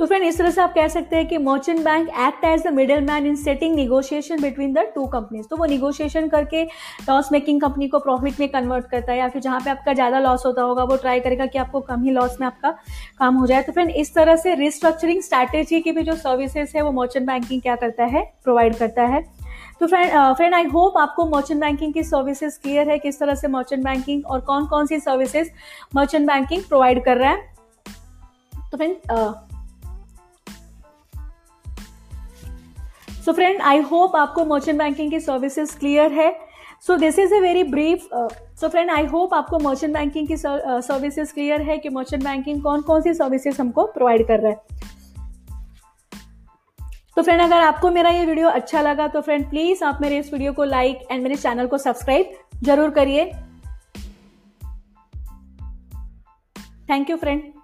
तो फ्रेंड इस तरह से आप कह सकते हैं कि merchant bank act as the middle man in setting negotiation between the two companies तो वो निगोशिएशन करके लॉस मेकिंग कंपनी को प्रॉफिट में कन्वर्ट करता है या फिर जहाँ पे आपका ज़्यादा लॉस होता होगा, वो ट्राई करेगा कि आपको कम ही लॉस में आपका काम हो जाए। तो फ्रेंड इस तरह से रिस्ट्रक्चरिंग स्ट्रैटेजी की भी जो सर्विसेज़ है, वो मर्चेंट बैंकिंग क्या करता है? प्रोवाइड करता है। तो फ्रेंड फ्रेंड आई होप आपको मर्चेंट बैंकिंग की सर्विसेज़ क्लियर है, किस तरह से मर्चेंट बैंकिंग और कौन कौन सी सर्विसेज़ मर्चेंट बैंकिंग प्रोवाइड कर रहा है। तो friend so friend I hope आपको मर्चेंट बैंकिंग की सर्विसेज़ क्लियर है. So this is a very brief so friend I hope आपको मर्चेंट बैंकिंग की सर्विसेज़ क्लियर है कि मर्चेंट बैंकिंग कौन कौन सी सर्विसेज़ हमको प्रोवाइड कर रहा है. तो फ्रेंड अगर आपको मेरा ये वीडियो अच्छा लगा तो फ्रेंड प्लीज़ आप मेरे इस वीडियो को लाइक एंड मेरे चैनल को सब्सक्राइब ज़रूर करिए. Thank you friend